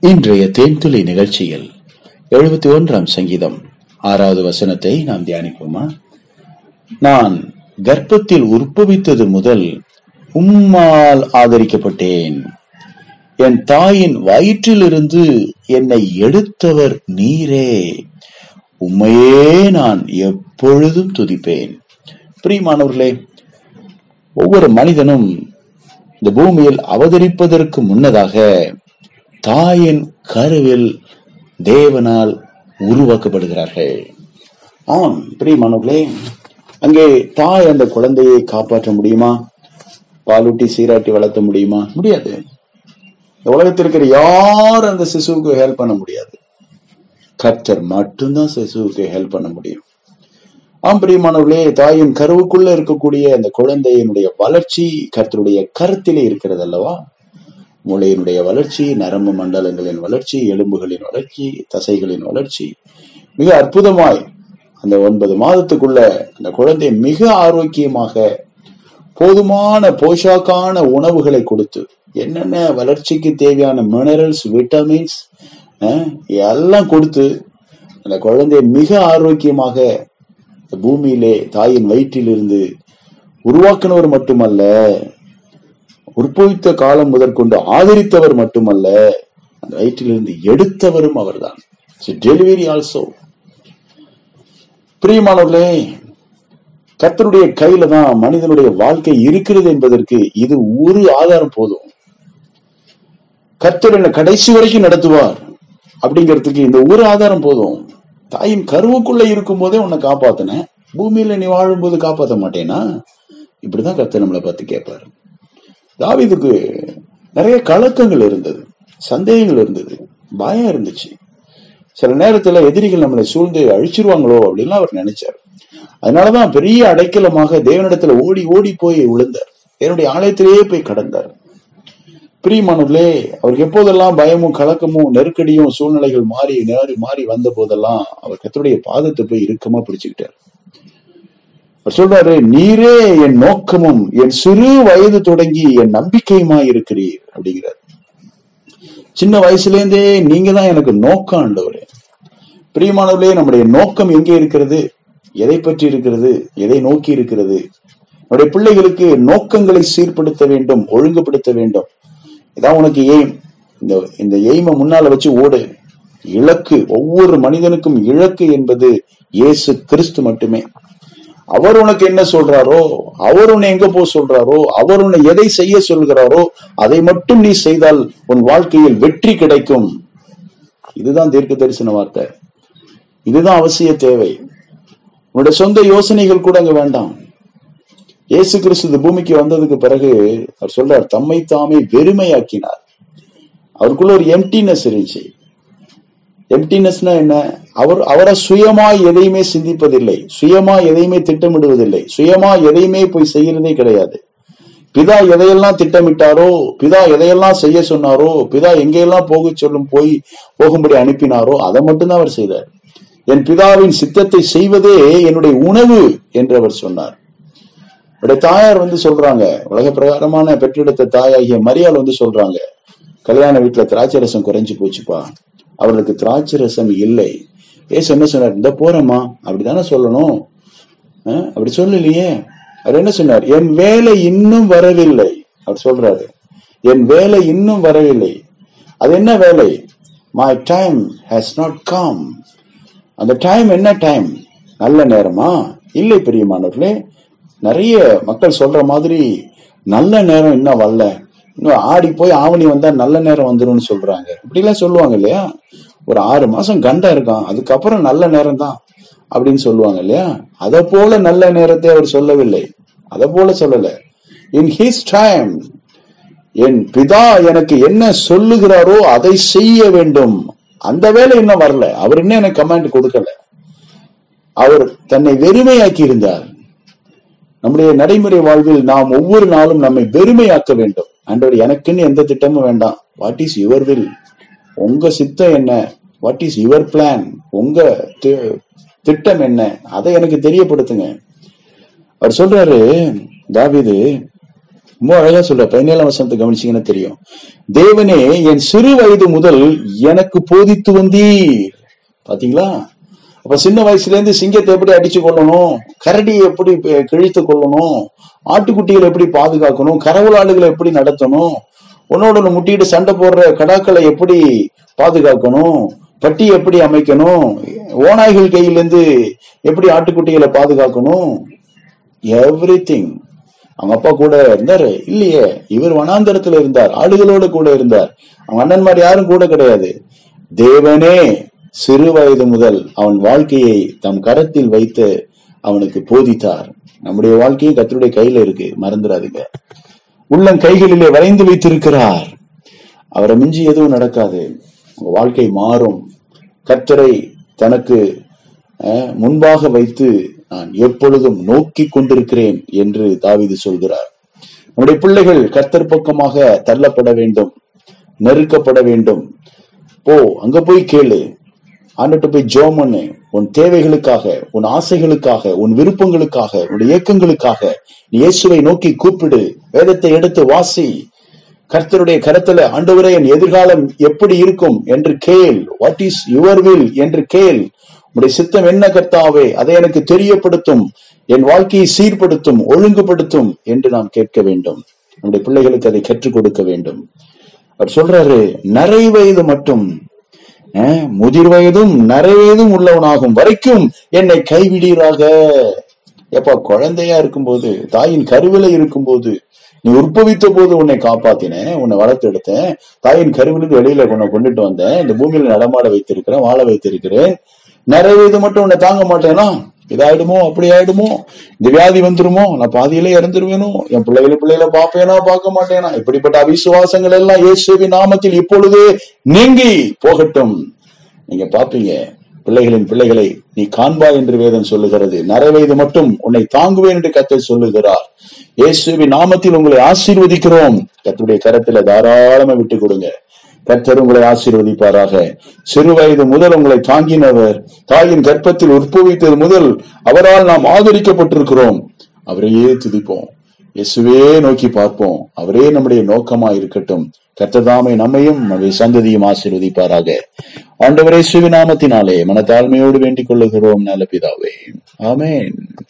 இன்றைய தேன்துளி நிகழ்ச்சியில் எழுபத்தி ஒன்றாம் சங்கீதம் ஆறாவது வசனத்தை நாம் தியானிப்போமா? நான் கர்ப்பத்தில் உற்பவித்தது முதல் உம்மால் ஆதரிக்கப்பட்டேன். என் தாயின் வயிற்றிலிருந்து என்னை எடுத்தவர் நீரே. உம்மையே நான் எப்பொழுதும் துதிப்பேன். பிரியமானவர்களே ஒவ்வொரு மனிதனும் இந்த பூமியில் அவதரிப்பதற்கு முன்னதாக தாயின் கருவில் தேவனால் உருவாக்கப்படுகிறார்கள். ஆம் பிரியமானவர்களே அங்கே தாய் அந்த குழந்தையை காப்பாற்ற முடியுமா? பாலூட்டி சீராட்டி வளர்த்த முடியுமா? முடியாது. இந்த உலகத்தில் இருக்கிற யாரும் அந்த சிசுவுக்கு ஹெல்ப் பண்ண முடியாது? கர்த்தர் மட்டும்தான் சிசுவுக்கு ஹெல்ப் பண்ண முடியும். ஆம் பிரியமானவர்களே தாயின் கருவுக்குள்ள இருக்கக்கூடிய அந்த குழந்தையினுடைய வளர்ச்சி கர்த்தருடைய கருத்திலே இருக்கிறது அல்லவா? மூளையினுடைய வளர்ச்சி நரம்பு மண்டலங்களின் வளர்ச்சி எலும்புகளின் வளர்ச்சி தசைகளின் வளர்ச்சி. மிக அற்புதமாய் அந்த ஒன்பது மாதத்துக்குள்ள அந்த குழந்தை மிக ஆரோக்கியமாக போதுமான போஷாக்கான உணவுகளை கொடுத்து என்னென்ன வளர்ச்சிக்கு தேவையான மினரல்ஸ் விட்டமின்ஸ் எல்லாம் கொடுத்து அந்த குழந்தை மிக ஆரோக்கியமாக பூமியிலே தாயின் வயிற்றிலிருந்து உருவாக்கினவர் மட்டுமல்ல உற்பவித்த காலம் முதற்கொண்டு ஆதரித்தவர் மட்டுமல்ல அந்த வயிற்றிலிருந்து எடுத்தவரும் அவர்தான். டெலிவரி ஆல்சோ பிரியமானவர்களே கர்த்தருடைய கையில தான் மனிதனுடைய வாழ்க்கை இருக்கிறது என்பதற்கு இது ஒரு ஆதாரம் போதும். கர்த்தர் என்ன கடைசி வரைக்கும் நடத்துவார் அப்படிங்கிறதுக்கு இந்த ஒரு ஆதாரம் போதும். தாயின் கருவுக்குள்ள இருக்கும் போதே உன்னை காப்பாத்தினேன். பூமியில நீ வாழும்போது காப்பாற்ற மாட்டேனா? இப்படிதான் கர்த்தர் நம்மளை பார்த்து கேட்பாரு. தாவிதுக்கு நிறைய கலக்கங்கள் இருந்தது சந்தேகங்கள் இருந்தது பயம் இருந்துச்சு. சில நேரத்துல எதிரிகள் நம்மளை சூழ்ந்து அழிச்சிருவாங்களோ அப்படின்லாம் அவர் நினைச்சார். அதனாலதான் பெரிய அடைக்கலமாக தேவனிடத்துல ஓடி ஓடி போய் விழுந்தார். என்னுடைய ஆலயத்திலேயே போய் கடந்தார். பிரியமானவர்களே அவருக்கு எப்போதெல்லாம் பயமும் கலக்கமும் நெருக்கடியும் சூழ்நிலைகள் மாறி நேரி மாறி வந்த போதெல்லாம் அவர் கத்தருடைய பாதத்தை போய் இறுக்கமா பிடிச்சுக்கிட்டார். சொல்றாரு நீரே என் நோக்கமும் என் சிறு வயது தொடங்கி என் நம்பிக்கையுமா இருக்கிறீர் அப்படிங்கிறார். சின்ன வயசுல இருந்தே நீங்க தான் எனக்கு நோக்கம் ஆண்டவரே. பிரியமானவர்களே நம்முடைய நோக்கம் எங்கே இருக்கிறது? எதை பற்றி இருக்கிறது? எதை நோக்கி இருக்கிறது? நம்முடைய பிள்ளைகளுக்கு நோக்கங்களை சீர்படுத்த வேண்டும் ஒழுங்குபடுத்த வேண்டும். இதான் உனக்கு எய்ம். இந்த இந்த எய்மை முன்னால வச்சு ஓடு. இலக்கு ஒவ்வொரு மனிதனுக்கும் இலக்கு என்பது இயேசு கிறிஸ்து மட்டுமே. அவர் உனக்கு என்ன சொல்றாரோ அவர் உன்னை எங்க போ சொல்றாரோ அவர் உன்னை எதை செய்ய சொல்கிறாரோ அதை மட்டும் நீ செய்தால் உன் வாழ்க்கையில் வெற்றி கிடைக்கும். இதுதான் தீர்க்க தரிசன வார்த்தை. இதுதான் அவசிய தேவை. உன்னுடைய சொந்த யோசனைகள் கூட அங்க வேண்டாம். இயேசு கிறிஸ்து பூமிக்கு வந்ததுக்கு பிறகு அவர் சொல்றார் தம்மை தாமே வெறுமையாக்கினார். அவருக்குள்ள ஒரு எம்டினஸ் இருந்துச்சு. எம்டினஸ்னா என்ன? அவர் அவரை சுயமா எதையுமே சிந்திப்பதில்லை. சுயமா எதையுமே திட்டமிடுவதில்லை. சுயமா எதையுமே போய் செய்யறதே கிடையாது. பிதா எதையெல்லாம் திட்டமிட்டாரோ பிதா எதையெல்லாம் செய்ய சொன்னாரோ பிதா எங்கெல்லாம் போக சொல்லும் போய் போகும்படி அனுப்பினாரோ அதை மட்டும்தான் அவர் செய்தார். என் பிதாவின் சித்தத்தை செய்வதே என்னுடைய உணவு என்று அவர் சொன்னார். என்னுடைய தாயார் வந்து சொல்றாங்க உலக பிரகாரமான பெற்றெடுத்த தாயாகிய மரியாள் வந்து சொல்றாங்க கல்யாண வீட்டுல திராட்சை ரசம் குறைஞ்சு போச்சுப்பா. அவர்களுக்கு திராட்சை ரசம் இல்லை ஏசு என்ன சொன்னார்? இந்த போறமா அப்படிதானே சொல்லணும். அப்படி சொல்லலையே. அவர் என்ன சொன்னார்? என் வேலை இன்னும் வரவில்லை. அவர் சொல்றாரு. என் வேலை இன்னும் வரவில்லை. அது என்ன வேலை? My time has not come அந்த டைம் என்ன டைம் நல்ல நேரமா? இல்லை பெரியமானவர்களே. நிறைய மக்கள் சொல்ற மாதிரி நல்ல நேரம் இன்னும் வரல. இன்னும் ஆடி போய் ஆவணி வந்தா நல்ல நேரம் வந்துடும் சொல்றாங்க. இப்படிலாம் சொல்லுவாங்க இல்லையா? ஒரு ஆறு மாசம் கண்டா இருக்கான். அதுக்கப்புறம் நல்ல நேரம் தான் அப்படின்னு சொல்லுவாங்க இல்லையா? அதை போல நல்ல நேரத்தை அவர் சொல்லவில்லை. அதை போல சொல்லல. இன் ஹிஸ் டைம் என் பிதா எனக்கு என்ன சொல்லுகிறாரோ அதை செய்ய வேண்டும். அந்த வேலை இன்னும் வரல. அவர் இன்னும் எனக்கு கமாண்ட் கொடுக்கல. அவர் தன்னை வெறுமையாக்கி இருந்தார். நம்முடைய நடைமுறை வாழ்வில் நாம் ஒவ்வொரு நாளும் நம்மை வெறுமையாக்க வேண்டும். ஆண்டவர் எனக்குன்னு எந்த திட்டமும் வேண்டாம். வாட் இஸ் யுவர் வில் உங்க சித்தம் என்ன? வாட் இஸ் யுவர் பிளான் உங்க திட்டம் என்ன? அதை எனக்கு தெரியப்படுத்துங்க. அவர் சொல்றாரு தாவிது ரொம்ப அழகா சொல்ற பதினேழாம் வசனத்தை கவனிச்சீங்கன்னா தெரியும். தேவனே என் சிறு வயது முதல் எனக்கு போதித்து வந்தீர். பாத்தீங்களா? அப்ப சின்ன வயசுல இருந்து சிங்கத்தை எப்படி அடிச்சு கொள்ளணும் கரடியை எப்படி கிழித்து கொள்ளணும் ஆட்டுக்குட்டிகளை எப்படி பாதுகாக்கணும்? கரவுலாடுகளை எப்படி நடத்தணும்? உன்னோட முட்டிட்டு சண்டை போடுற கடாக்களை எப்படி பாதுகாக்கணும்? பட்டி எப்படி அமைக்கணும்? ஓநாய்கள் கையிலேருந்து எப்படி ஆட்டுக்குட்டிகளை பாதுகாக்கணும்? எவ்ரி திங் அவங்க அப்பா கூட இருந்தாரு. இல்லையே. இவர் வனாந்தரத்துல இருந்தார். ஆடுகளோட கூட இருந்தார். அவங்க அண்ணன்மார் யாரும் கூட கிடையாது. தேவனே. சிறு வயது முதல் அவன் வாழ்க்கையை தம் கரத்தில் வைத்து அவனுக்கு போதித்தார். நம்முடைய வாழ்க்கையை கத்தருடைய கையில இருக்கு. மறந்துடாதீங்க. உள்ளம் கைகளிலே வரைந்து வைத்திருக்கிறார். அவரை மிஞ்சி எதுவும் நடக்காது. உங்க வாழ்க்கை மாறும். கத்தரை தனக்கு அஹ், முன்பாக வைத்து நான் எப்பொழுதும் நோக்கி கொண்டிருக்கிறேன் என்று தாவிது சொல்கிறார். நம்முடைய பிள்ளைகள் கத்தர் பக்கமாக தள்ளப்பட வேண்டும். நெருக்கப்பட வேண்டும். போ அங்க போய் கேளு. ஆண்டுட்டு போய் ஜோம் பண்ணு உன் தேவைகளுக்காக உன் ஆசைகளுக்காக உன் விருப்பங்களுக்காக உன் இயக்கங்களுக்காக நீ இயேசுவை நோக்கி கூப்பிடு வேதத்தை எடுத்து வாசி. கர்த்தருடைய கருத்துல ஆண்டவரே என் எதிர்காலம் எப்படி இருக்கும் என்று கேள். வாட் இஸ் யுவர் வில் என்று கேள். உடைய சித்தம் என்ன கர்த்தாவே? அதை எனக்கு தெரியப்படுத்தும். என் வாழ்க்கையை சீர்படுத்தும் ஒழுங்குபடுத்தும் என்று நாம் கேட்க வேண்டும். நம்முடைய பிள்ளைகளுக்கு அதை கற்றுக் கொடுக்க வேண்டும். அவர் சொல்றாரு நரை மட்டும் முதிர் வயதும் நிறையதும் உள்ளவனாகும் வரைக்கும் என்னை கைவிடீராக. எப்பா குழந்தையா இருக்கும்போது தாயின் கருவில இருக்கும்போது நீ உற்பவித்த போது உன்னை காப்பாத்தினேன் உன்னை வளர்த்தெடுத்தேன். தாயின் கருவிலிருந்து வெளியில உன்னை கொண்டுட்டு வந்தேன். இந்த பூமியில நடமாட வைத்திருக்கிறேன் வாழ வைத்திருக்கிறேன். நிறைய இது மட்டும் உன்னை தாங்க மாட்டேனா? இதாயிடுமோ? அப்படி ஆயிடுமோ இந்த வியாதி வந்துருமோ? நான் பாதியிலே இறந்துருவேனோ? என் பிள்ளைகளை பிள்ளைகளை பார்ப்பேனா? பார்க்க மாட்டேனா? இப்படிப்பட்ட அவிசுவாசங்கள் எல்லாம் இயேசுவின் நாமத்தில் இப்பொழுதே நீங்கி போகட்டும். நீங்க பாப்பீங்க பிள்ளைகளின் பிள்ளைகளை நீ காண்பாய் என்று வேதம் சொல்லுகிறது. நரவயது மட்டும் உன்னை தாங்குவேன் என்று கத்தை சொல்லுகிறார். இயேசுவின் நாமத்தில் உங்களை ஆசீர்வதிக்கிறோம். கத்துடைய கரத்துல தாராளமா விட்டு கொடுங்க. கர்த்தர் உங்களை ஆசீர்வதிப்பாராக. சிறு வயது முதல் உங்களை தாங்கினவர் தாயின் கர்ப்பத்தில் உற்பவித்தது முதல் அவரால் நாம் ஆதரிக்கப்பட்டிருக்கிறோம். அவரையே துதிப்போம். இயேசுவே நோக்கி பார்ப்போம். அவரே நம்முடைய நோக்கமா இருக்கட்டும் கர்த்ததாமை நம்மையும் நம்முடைய சந்ததியும் ஆசீர்வதிப்பாராக. ஆண்டவரே சிவநாமத்தினாலே மனத்தாழ்மையோடு வேண்டிக் கொள்ளுகிறோம் நல்ல பிதாவே. ஆமேன்.